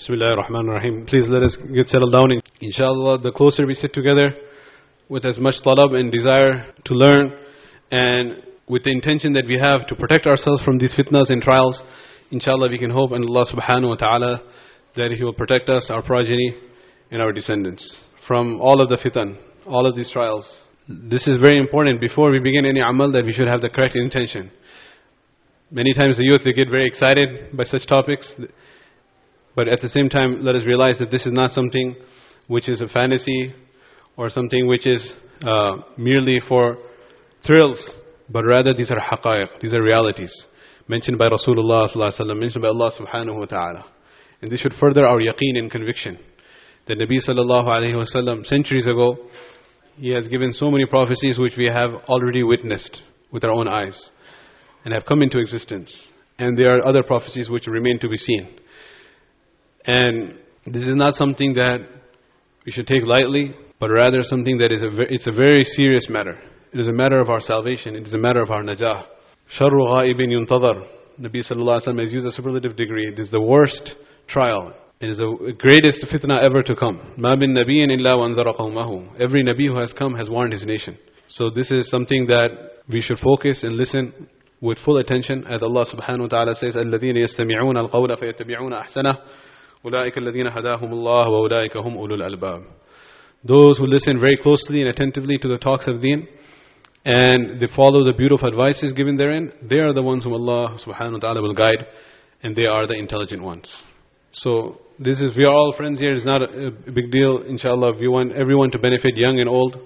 Bismillah ar-Rahman ar-Rahim. Please let us get settled down. Inshallah, the closer we sit together with as much talab and desire to learn and with the intention that we have to protect ourselves from these fitnas and trials, inshallah we can hope in Allah subhanahu wa ta'ala that He will protect us, our progeny and our descendants from all of the fitan, all of these trials. This is very important before we begin any amal that we should have the correct intention. Many times the youth, they get very excited by such topics. But at the same time, let us realize that this is not something which is a fantasy or something which is uh, merely for thrills, but rather these are haqa'iq, these are realities mentioned by Rasulullah mentioned by Allah subhanahu wa ta'ala. And this should further our yaqeen and conviction. That Nabi sallallahu alayhi wa sallam, centuries ago, he has given so many prophecies which we have already witnessed with our own eyes and have come into existence. And there are other prophecies which remain to be seen. And this is not something that we should take lightly, but rather something that is a, it's a very serious matter. It is a matter of our salvation. It is a matter of our najah. شَرُّ غَائِبٍ يُنْتَظَرُ Nabi sallallahu alayhi wa has used a superlative degree. It is the worst trial. It is the greatest fitna ever to come. مَا بِن نَبِيٍّ إِلَّا وَانْذَرَ قَوْمَهُ Every Nabi who has come has warned his nation. So this is something that we should focus and listen with full attention as Allah subhanahu wa ta'ala says الَّذِينَ يَسْتَمِعُونَ الْقَوْلَ فَيَتَّبِعُونَ أَحْسَنَهُ أُولَٰئِكَ الَّذِينَ هَدَاهُمُ اللَّهُ وَأُولَٰئِكَ هُمْ أُولُو الْأَلْبَابِ Those who listen very closely and attentively to the talks of deen and they follow the beautiful advices given therein, they are the ones whom Allah subhanahu wa ta'ala will guide and they are the intelligent ones. So this is, we are all friends here, it's not a, a big deal, inshallah. We want everyone to benefit, young and old.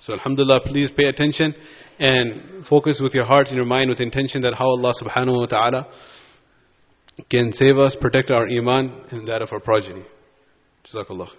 So alhamdulillah, please pay attention and focus with your heart and your mind with intention that how Allah subhanahu wa ta'ala can save us, protect our iman and that of our progeny. Jazakallah.